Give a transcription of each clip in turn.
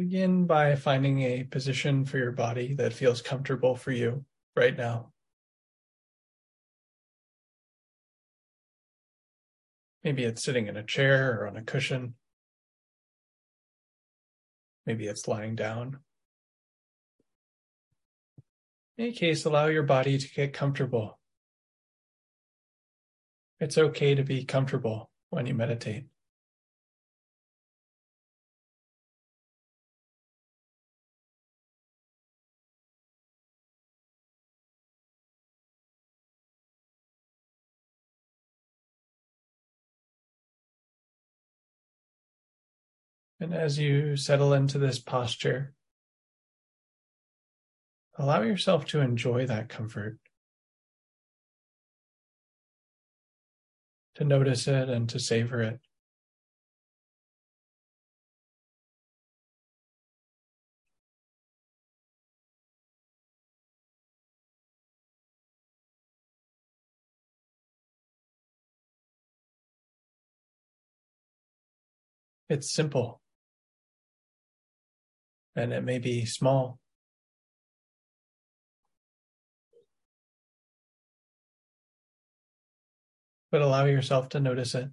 Begin by finding a position for your body that feels comfortable for you right now. Maybe it's sitting in a chair or on a cushion. Maybe it's lying down. In any case, allow your body to get comfortable. It's okay to be comfortable when you meditate. As you settle into this posture, allow yourself to enjoy that comfort, to notice it and to savor it. It's simple and it may be small. But allow yourself to notice it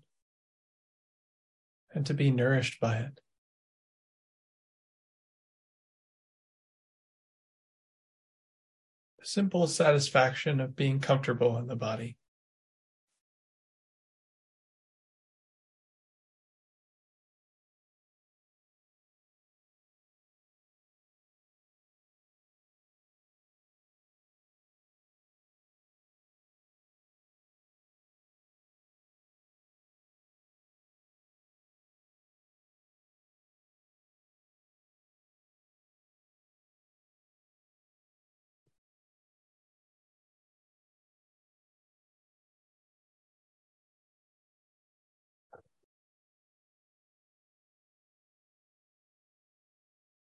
and to be nourished by it. The simple satisfaction of being comfortable in the body.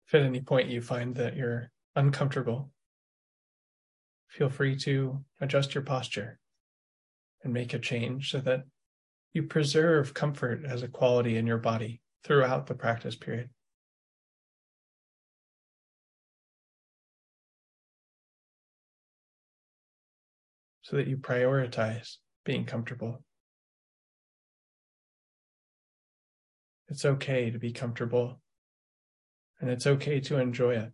If at any point you find that you're uncomfortable, feel free to adjust your posture and make a change so that you preserve comfort as a quality in your body throughout the practice period. So that you prioritize being comfortable. It's okay to be comfortable and it's okay to enjoy it.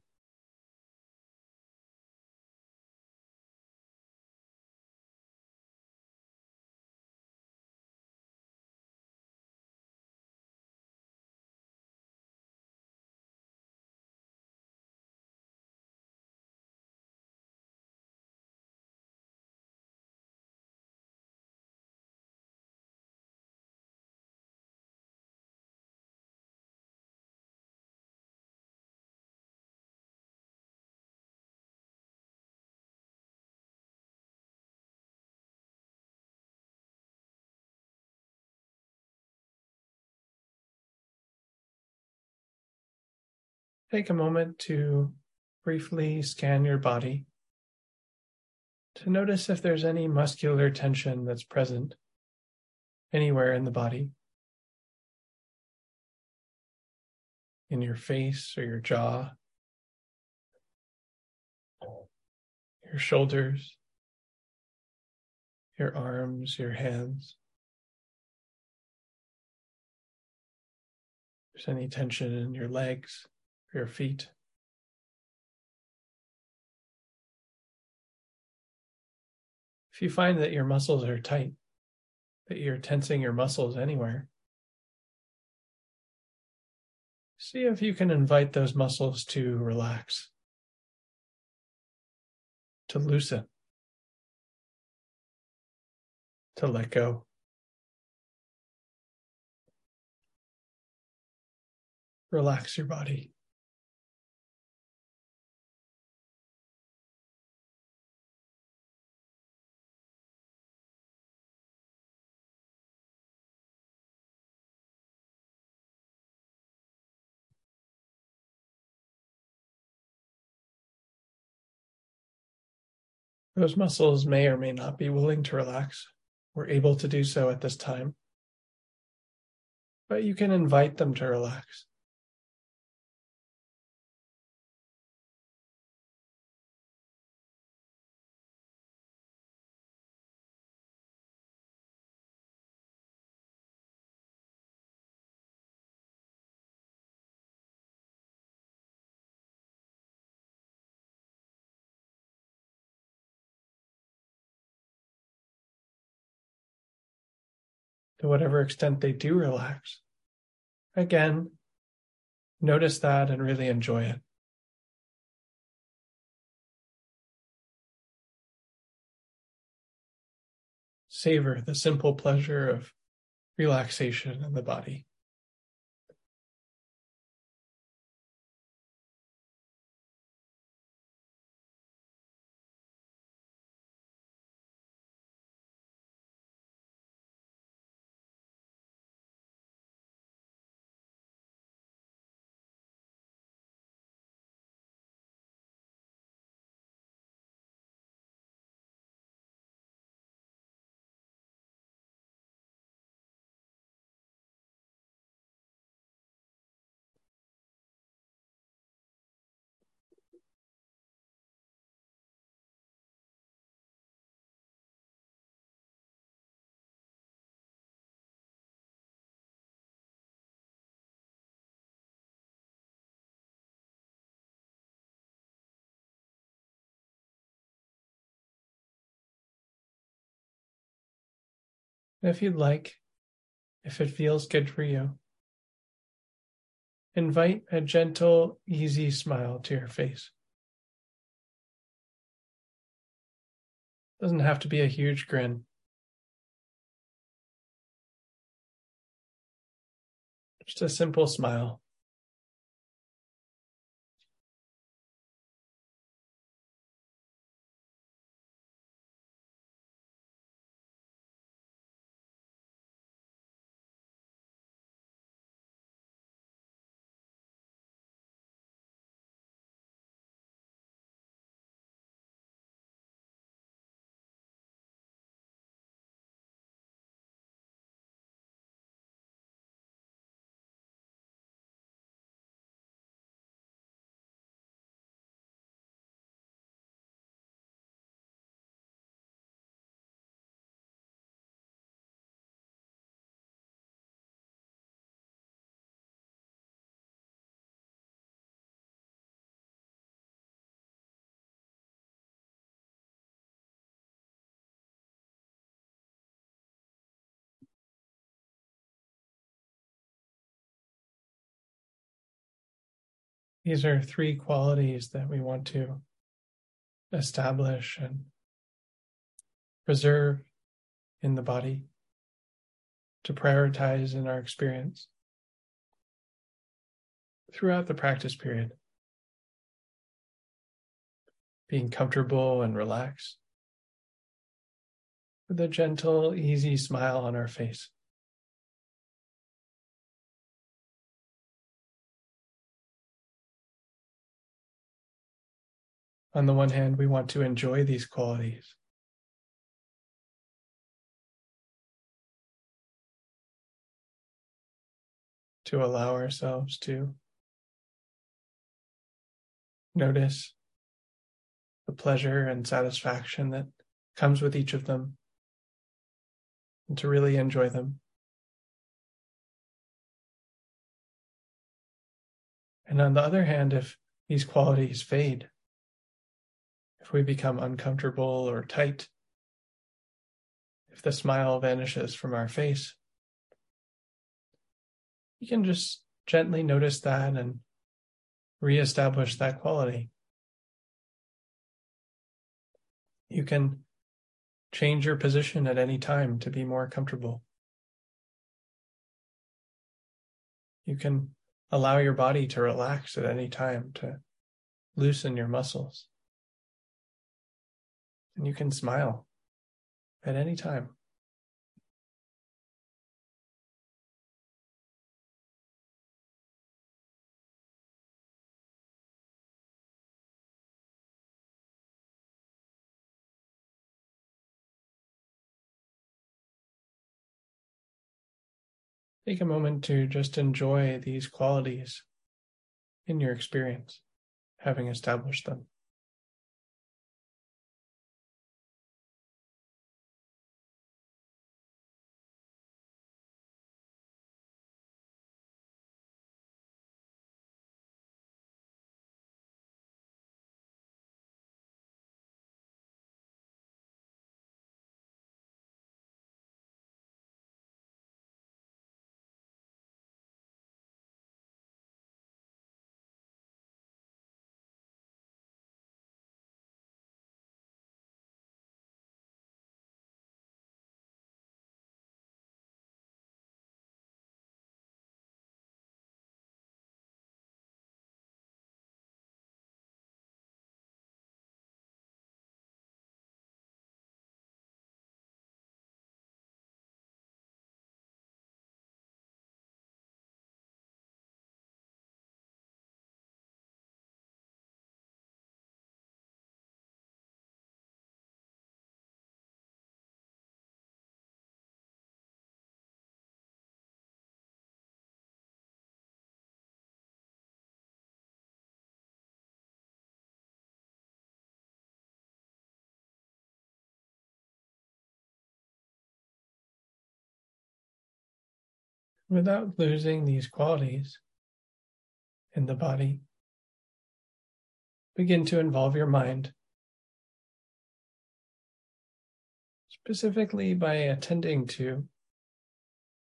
Take a moment to briefly scan your body to notice if there's any muscular tension that's present anywhere in the body, in your face or your jaw, your shoulders, your arms, your hands. There's any tension in your legs your feet. If you find that your muscles are tight, that you're tensing your muscles anywhere, see if you can invite those muscles to relax, to loosen, to let go. Relax your body. Those muscles may or may not be willing to relax or able to do so at this time, but you can invite them to relax. To whatever extent they do relax, again, notice that and really enjoy it. Savor the simple pleasure of relaxation in the body. If you'd like, if it feels good for you, invite a gentle, easy smile to your face. Doesn't have to be a huge grin. Just a simple smile. These are three qualities that we want to establish and preserve in the body, to prioritize in our experience throughout the practice period. Being comfortable and relaxed with a gentle, easy smile on our face. On the one hand, we want to enjoy these qualities. To allow ourselves to notice the pleasure and satisfaction that comes with each of them and to really enjoy them. And on the other hand, if these qualities fade, if we become uncomfortable or tight, if the smile vanishes from our face, you can just gently notice that and reestablish that quality. You can change your position at any time to be more comfortable. You can allow your body to relax at any time to loosen your muscles. And you can smile at any time. Take a moment to just enjoy these qualities in your experience, having established them. Without losing these qualities in the body. Begin to involve your mind, specifically by attending to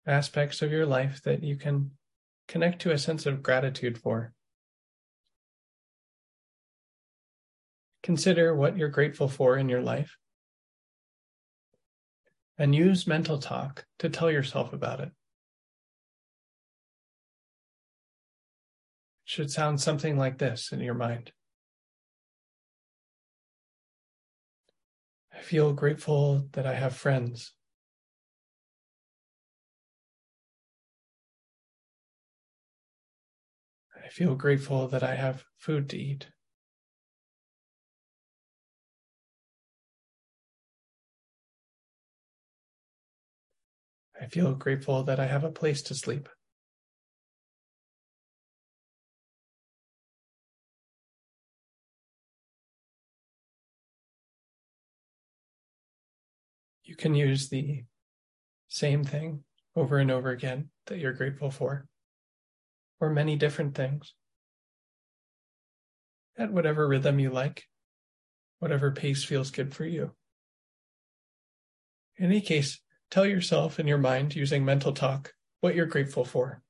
aspects of your life that you can connect to a sense of gratitude for. Consider what you're grateful for in your life and use mental talk to tell yourself about it. Should sound something like this in your mind. I feel grateful that I have friends. I feel grateful that I have food to eat. I feel grateful that I have a place to sleep. Can use the same thing over and over again that you're grateful for, or many different things at whatever rhythm you like, whatever pace feels good for you. In any case, tell yourself in your mind using mental talk what you're grateful for.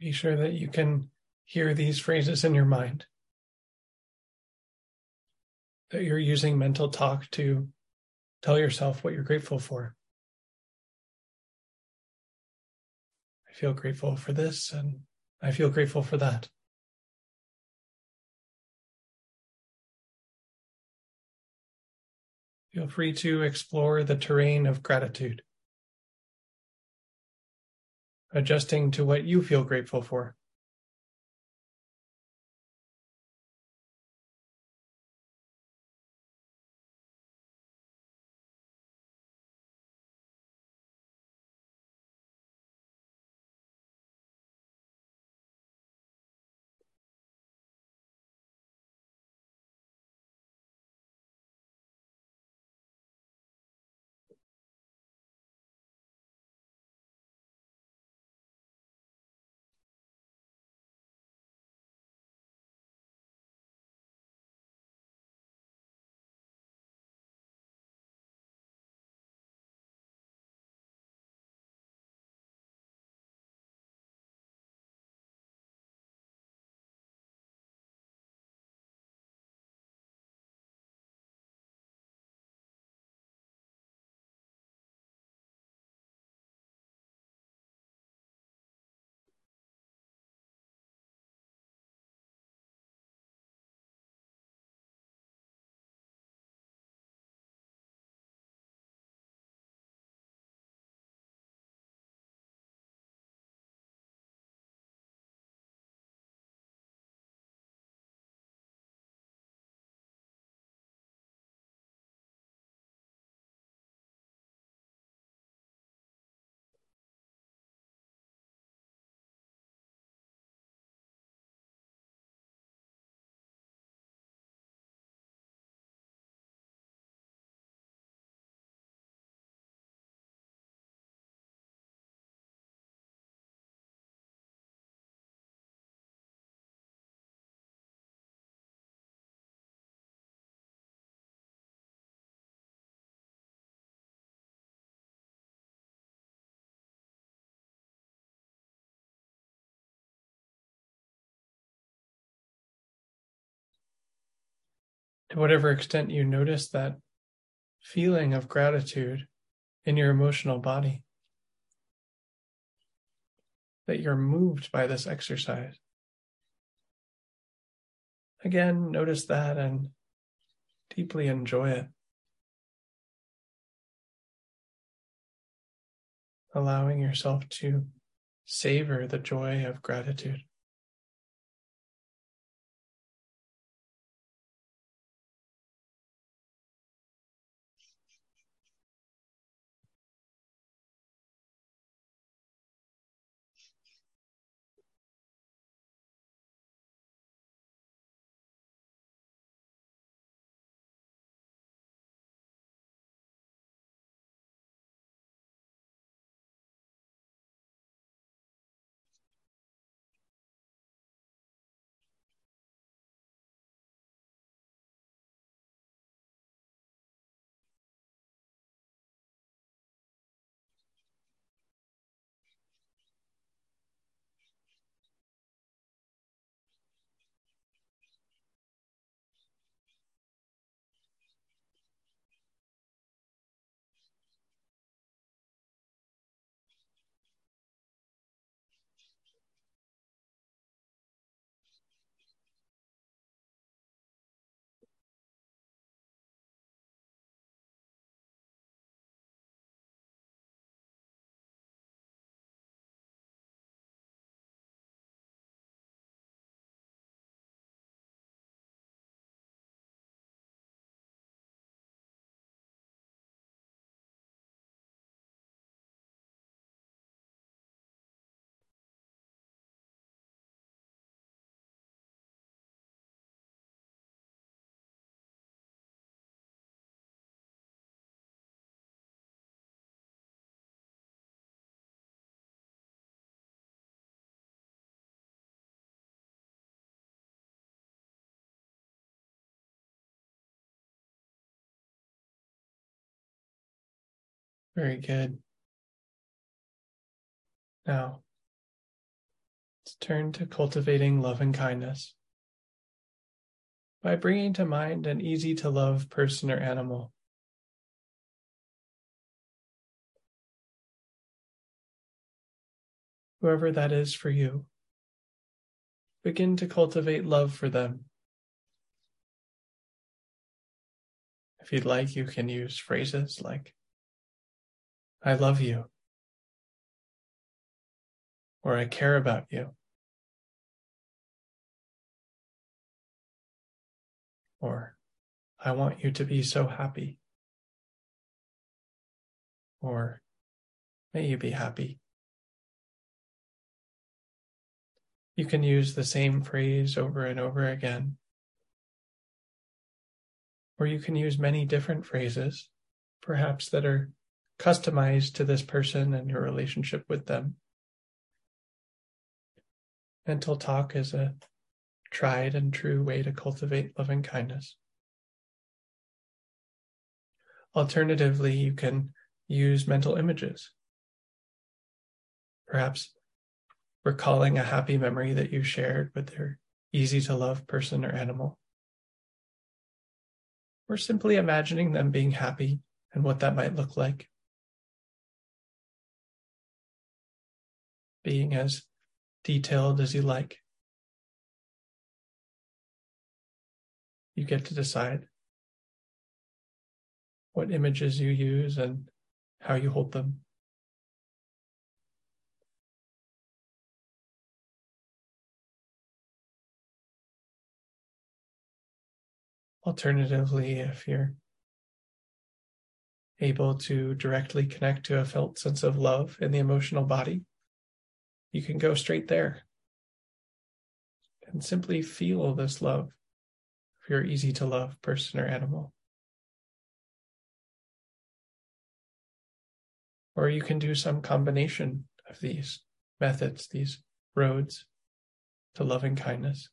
Be sure that you can hear these phrases in your mind, that you're using mental talk to tell yourself what you're grateful for. I feel grateful for this, and I feel grateful for that. Feel free to explore the terrain of gratitude adjusting to what you feel grateful for. To whatever extent you notice that feeling of gratitude in your emotional body, that you're moved by this exercise. Again, notice that and deeply enjoy it. Allowing yourself to savor the joy of gratitude. Very good. Now, let's turn to cultivating love and kindness by bringing to mind an easy to love person or animal. Whoever that is for you, begin to cultivate love for them. If you'd like, you can use phrases like, I love you. Or I care about you. Or I want you to be so happy. Or may you be happy. You can use the same phrase over and over again. Or you can use many different phrases, perhaps that are customized to this person and your relationship with them. Mental talk is a tried and true way to cultivate loving kindness. Alternatively, you can use mental images. Perhaps recalling a happy memory that you shared with your easy to love person or animal. Or simply imagining them being happy and what that might look like. Being as detailed as you like. You get to decide what images you use and how you hold them. Alternatively, if you're able to directly connect to a felt sense of love in the emotional body, you can go straight there and simply feel this love for your easy to love person or animal. Or you can do some combination of these methods, these roads to loving kindness.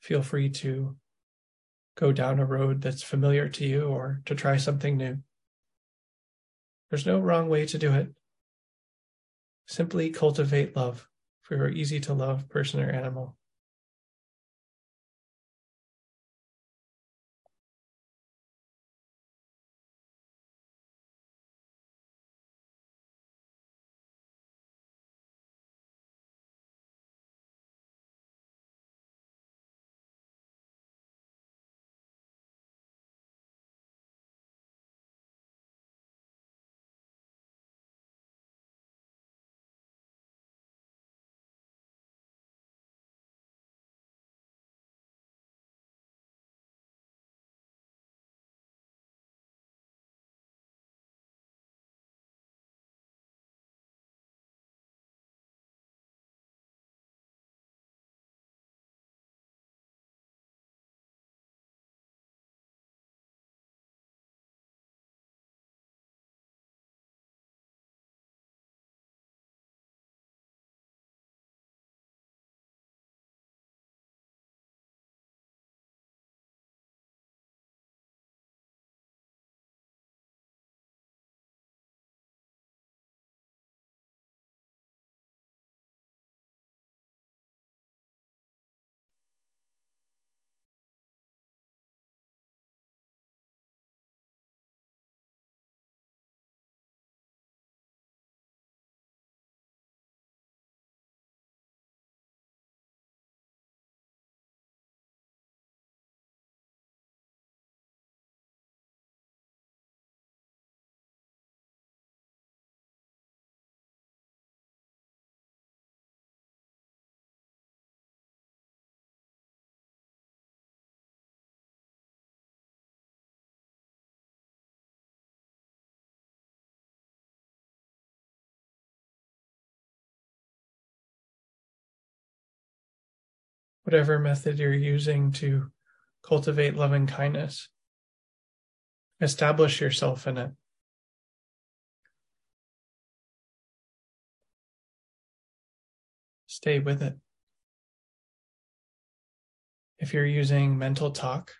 Feel free to go down a road that's familiar to you or to try something new. There's no wrong way to do it. Simply cultivate love for your easy to love person or animal. Whatever method you're using to cultivate loving kindness. Establish yourself in it. Stay with it. If you're using mental talk,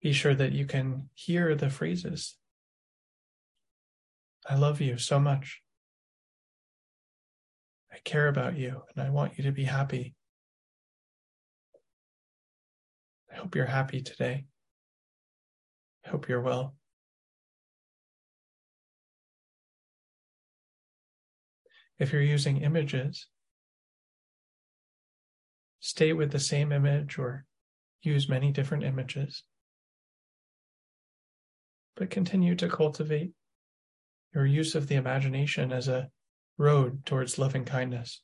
be sure that you can hear the phrases. I love you so much. I care about you and I want you to be happy. I hope you're happy today. I hope you're well. If you're using images, stay with the same image or use many different images. But continue to cultivate your use of the imagination as a road towards loving kindness.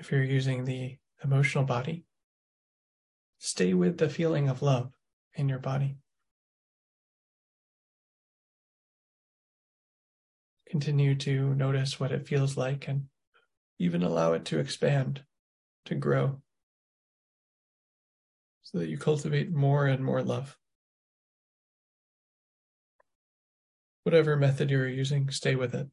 If you're using the emotional body, stay with the feeling of love in your body. Continue to notice what it feels like and even allow it to expand, to grow, so that you cultivate more and more love. Whatever method you're using, stay with it.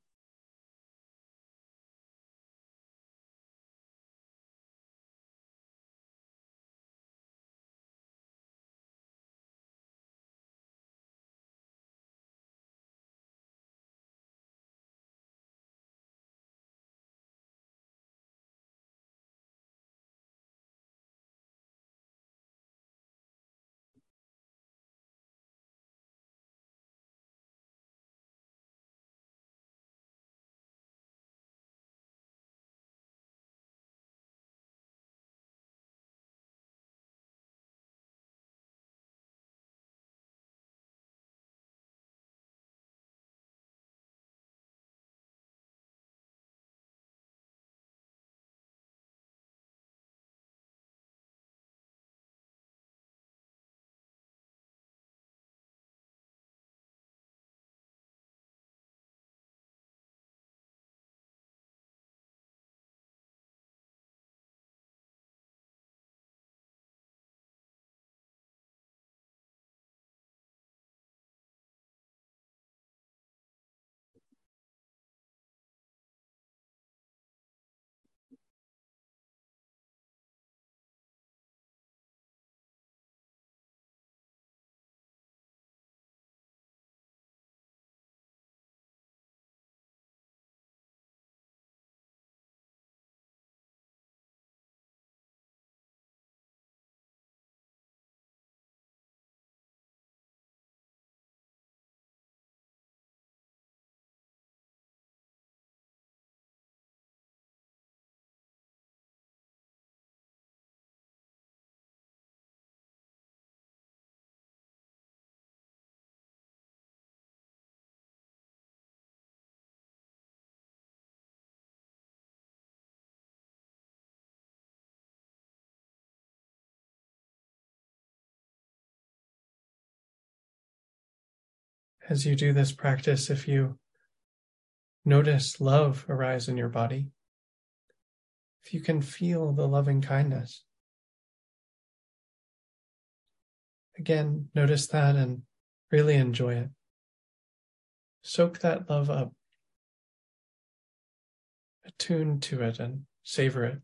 As you do this practice, if you notice love arise in your body, if you can feel the loving kindness, again, notice that and really enjoy it. Soak that love up, attune to it, and savor it.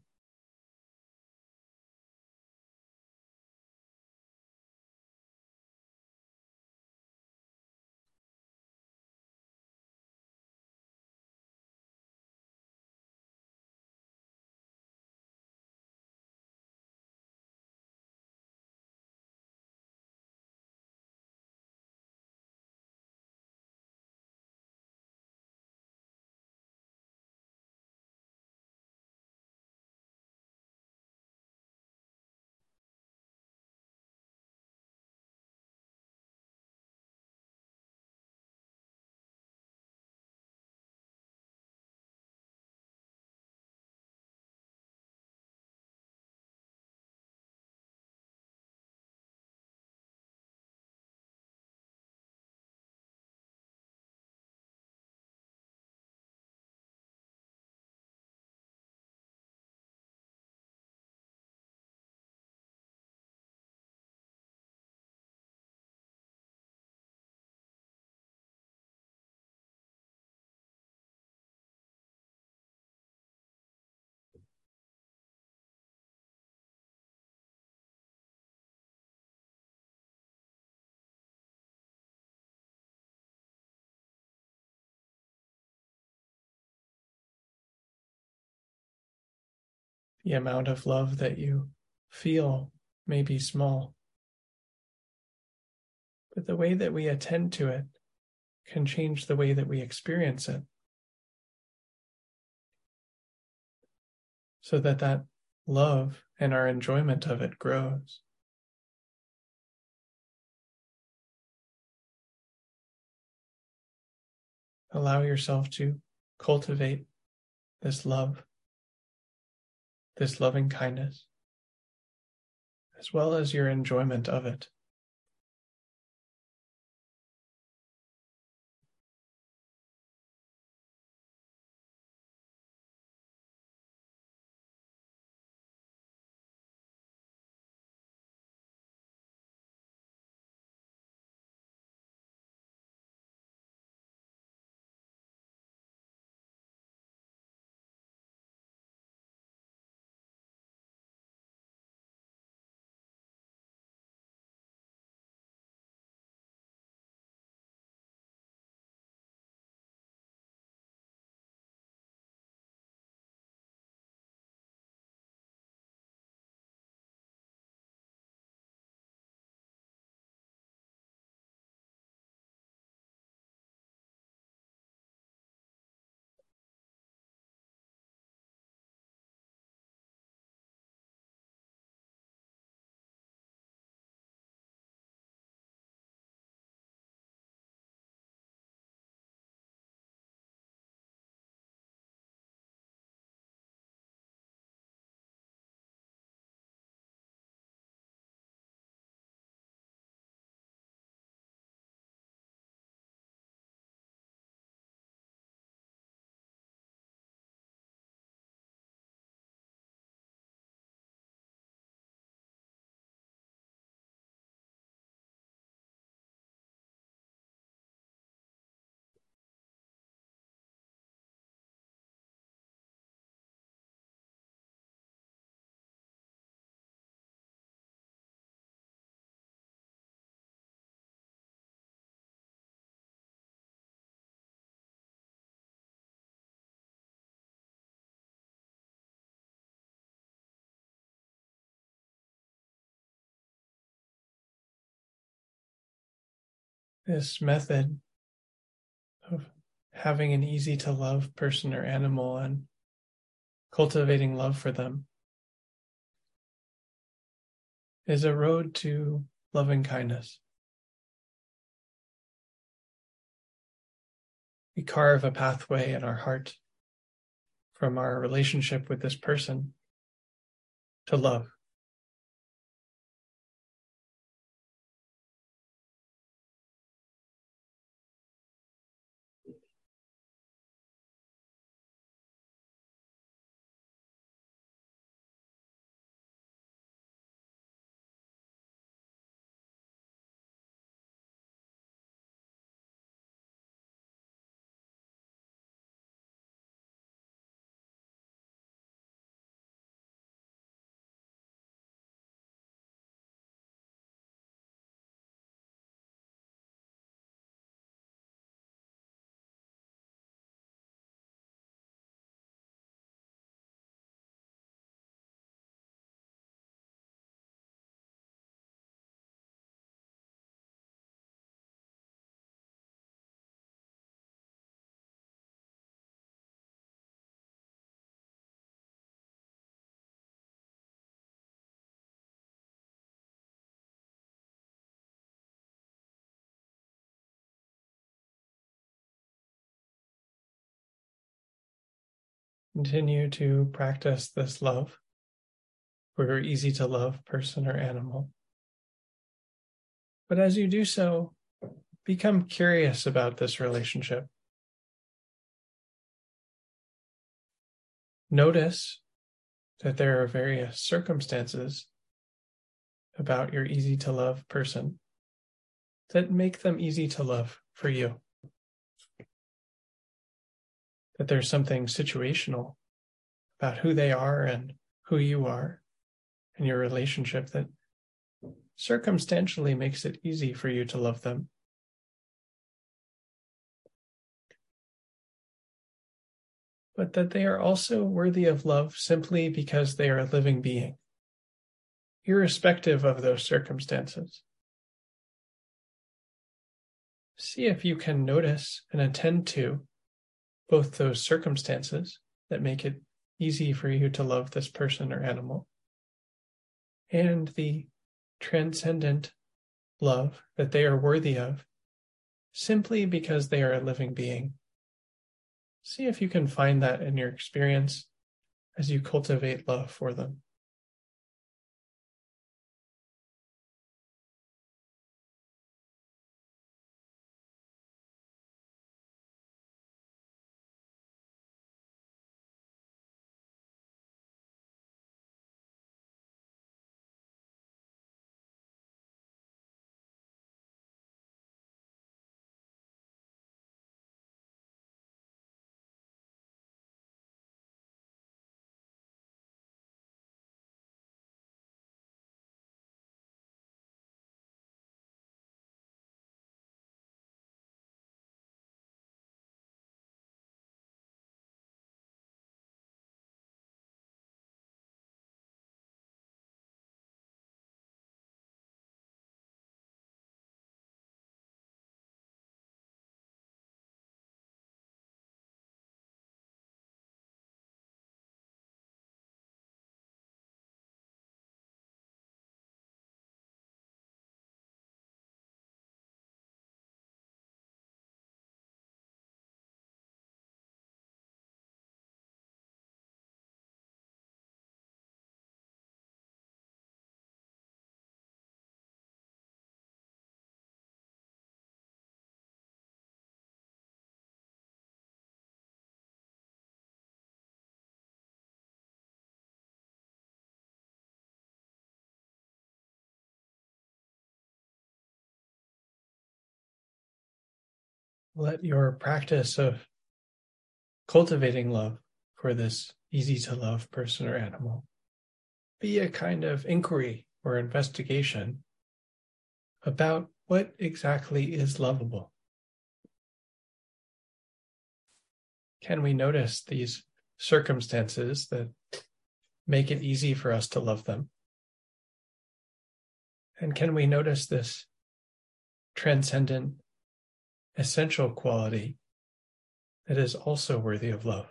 The amount of love that you feel may be small, but the way that we attend to it can change the way that we experience it. So that that love and our enjoyment of it grows. Allow yourself to cultivate this love this loving kindness, as well as your enjoyment of it. This method of having an easy to love person or animal and cultivating love for them is a road to loving kindness. We carve a pathway in our heart from our relationship with this person to love. Continue to practice this love for your easy to love person or animal. But as you do so, become curious about this relationship. Notice that there are various circumstances about your easy to love person that make them easy to love for you. That there's something situational about who they are and who you are and your relationship that circumstantially makes it easy for you to love them. But that they are also worthy of love simply because they are a living being, irrespective of those circumstances. See if you can notice and attend to both those circumstances that make it easy for you to love this person or animal and the transcendent love that they are worthy of simply because they are a living being. See if you can find that in your experience as you cultivate love for them. Let your practice of cultivating love for this easy to love person or animal be a kind of inquiry or investigation about what exactly is lovable. Can we notice these circumstances that make it easy for us to love them? And can we notice this transcendent essential quality that is also worthy of love,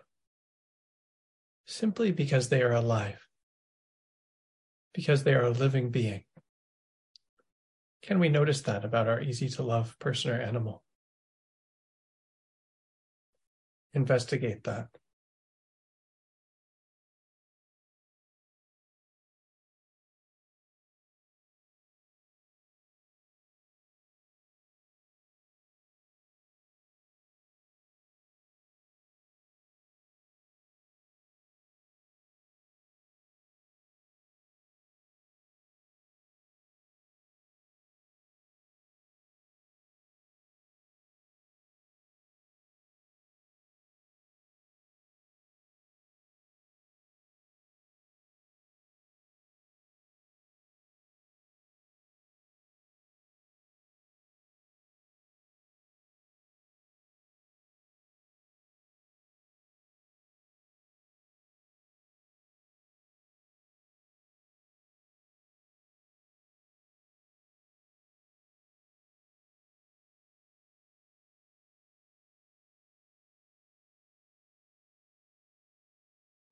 simply because they are alive, because they are a living being. Can we notice that about our easy to love person or animal? Investigate that.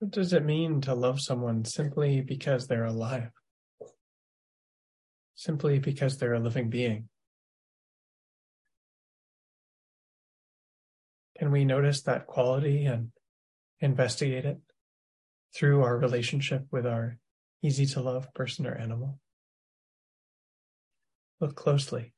What does it mean to love someone simply because they're alive? Simply because they're a living being? Can we notice that quality and investigate it through our relationship with our easy to love person or animal. Look closely.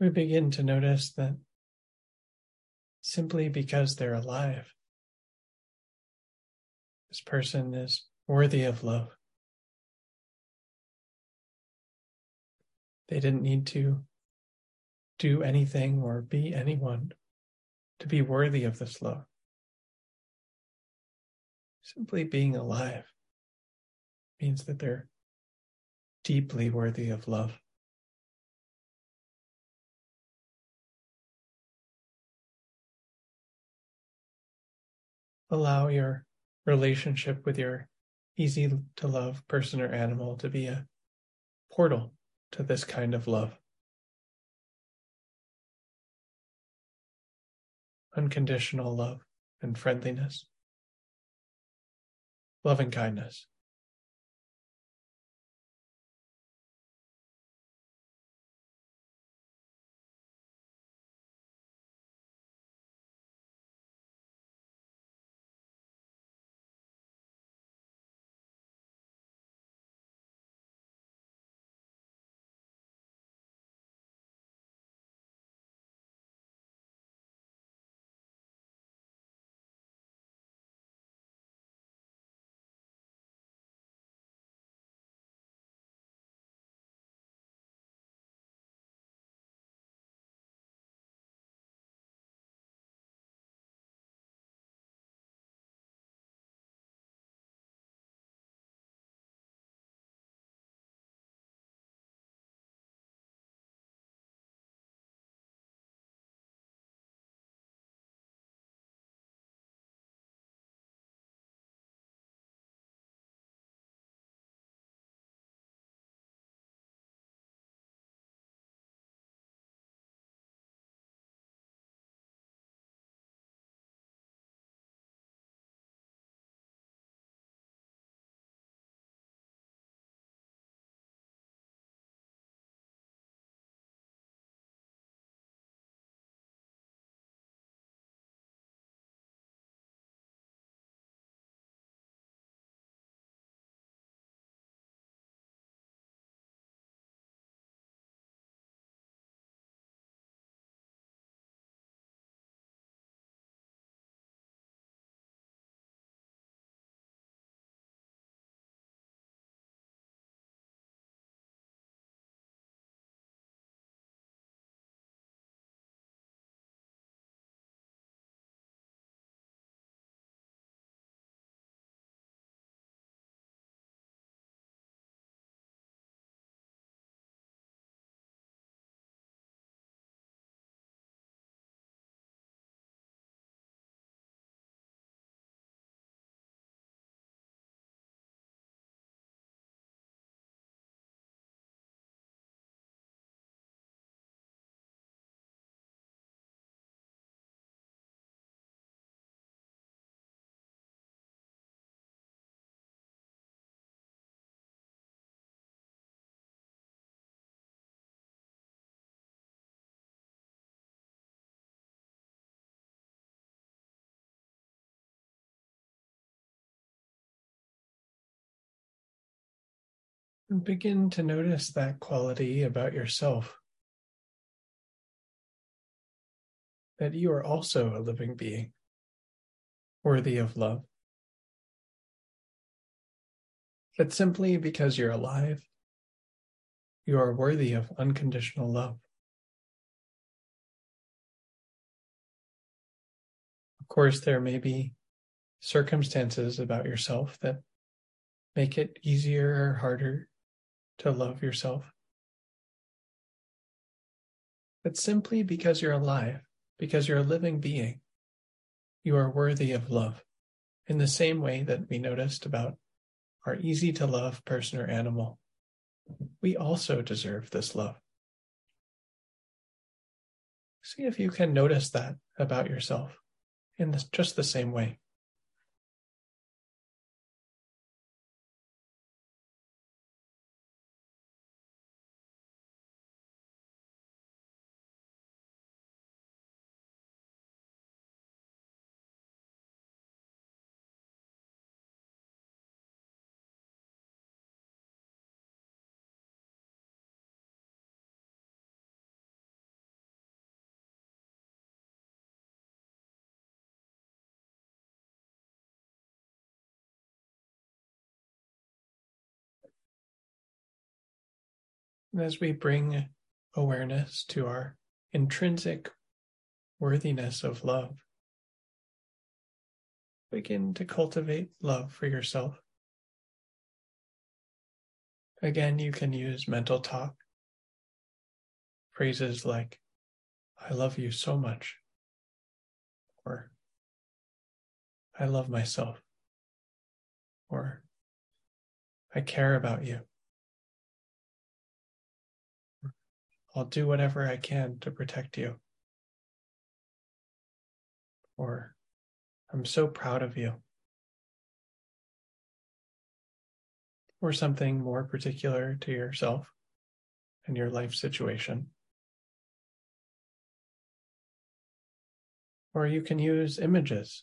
We begin to notice that simply because they're alive, this person is worthy of love. They didn't need to do anything or be anyone to be worthy of this love. Simply being alive means that they're deeply worthy of love. Allow your relationship with your easy to love person or animal to be a portal to this kind of love. Unconditional love and friendliness, loving kindness. Begin to notice that quality about yourself that you are also a living being, worthy of love. That simply because you're alive, you are worthy of unconditional love. Of course, there may be circumstances about yourself that make it easier or harder to love yourself. But simply because you're alive, because you're a living being, you are worthy of love in the same way that we noticed about our easy to love person or animal. We also deserve this love. See if you can notice that about yourself in this, just the same way. And as we bring awareness to our intrinsic worthiness of love, begin to cultivate love for yourself. Again, you can use mental talk, phrases like, I love you so much, or I love myself, or I care about you. I'll do whatever I can to protect you. Or, I'm so proud of you. Or something more particular to yourself and your life situation. Or you can use images,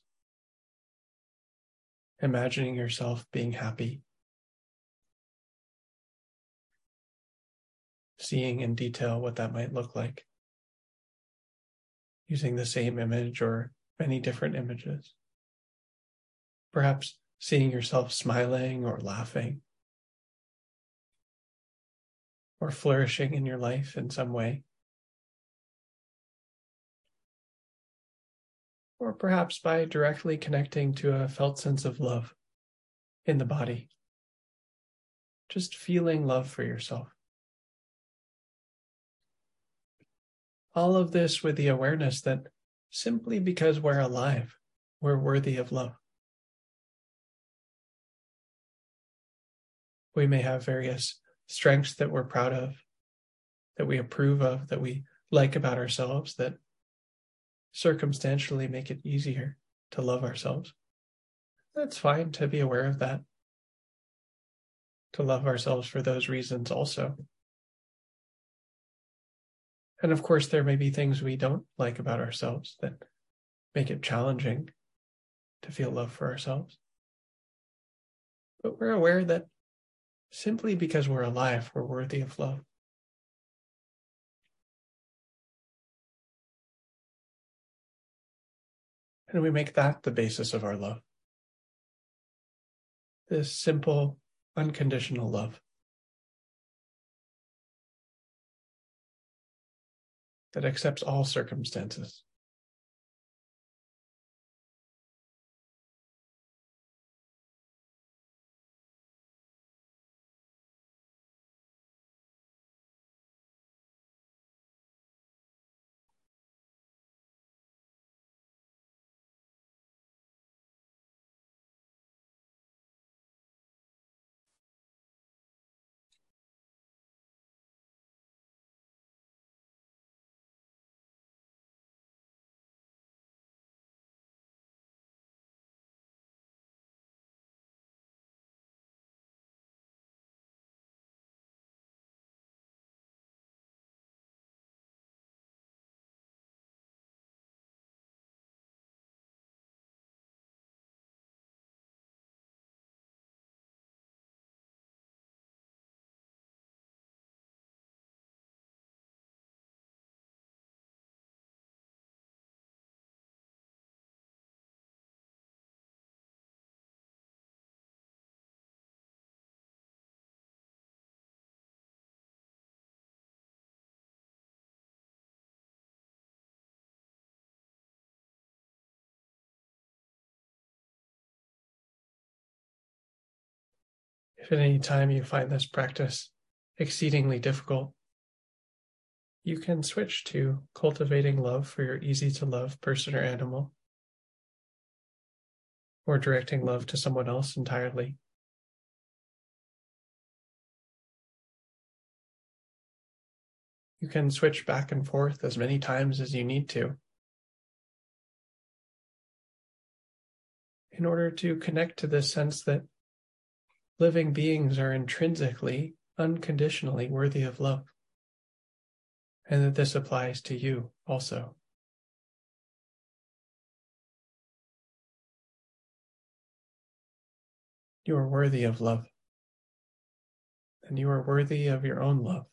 imagining yourself being happy seeing in detail what that might look like using the same image or many different images. Perhaps seeing yourself smiling or laughing or flourishing in your life in some way. Or perhaps by directly connecting to a felt sense of love in the body. Just feeling love for yourself. All of this with the awareness that simply because we're alive, we're worthy of love. We may have various strengths that we're proud of, that we approve of, that we like about ourselves, that circumstantially make it easier to love ourselves. That's fine to be aware of that, to love ourselves for those reasons also. And of course, there may be things we don't like about ourselves that make it challenging to feel love for ourselves. But we're aware that simply because we're alive, we're worthy of love. And we make that the basis of our love. This simple, unconditional love. That accepts all circumstances. If at any time you find this practice exceedingly difficult, you can switch to cultivating love for your easy to love person or animal, or directing love to someone else entirely. You can switch back and forth as many times as you need to in order to connect to this sense that living beings are intrinsically, unconditionally worthy of love, and that this applies to you also. You are worthy of love, and you are worthy of your own love.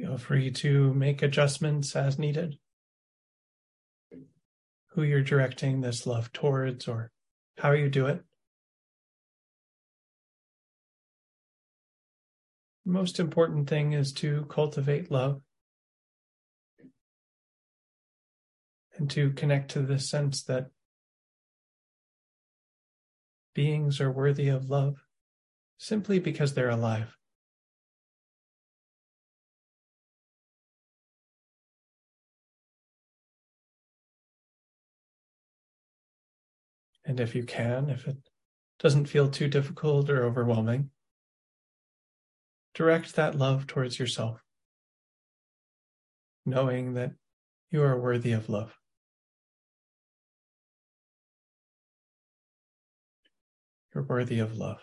Feel free to make adjustments as needed. Who you're directing this love towards or how you do it. most important thing is to cultivate love and to connect to the sense that beings are worthy of love simply because they're alive. And if you can, if it doesn't feel too difficult or overwhelming, direct that love towards yourself, knowing that you are worthy of love. You're worthy of love.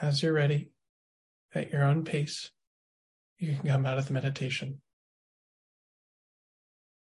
As you're ready, at your own pace, you can come out of the meditation.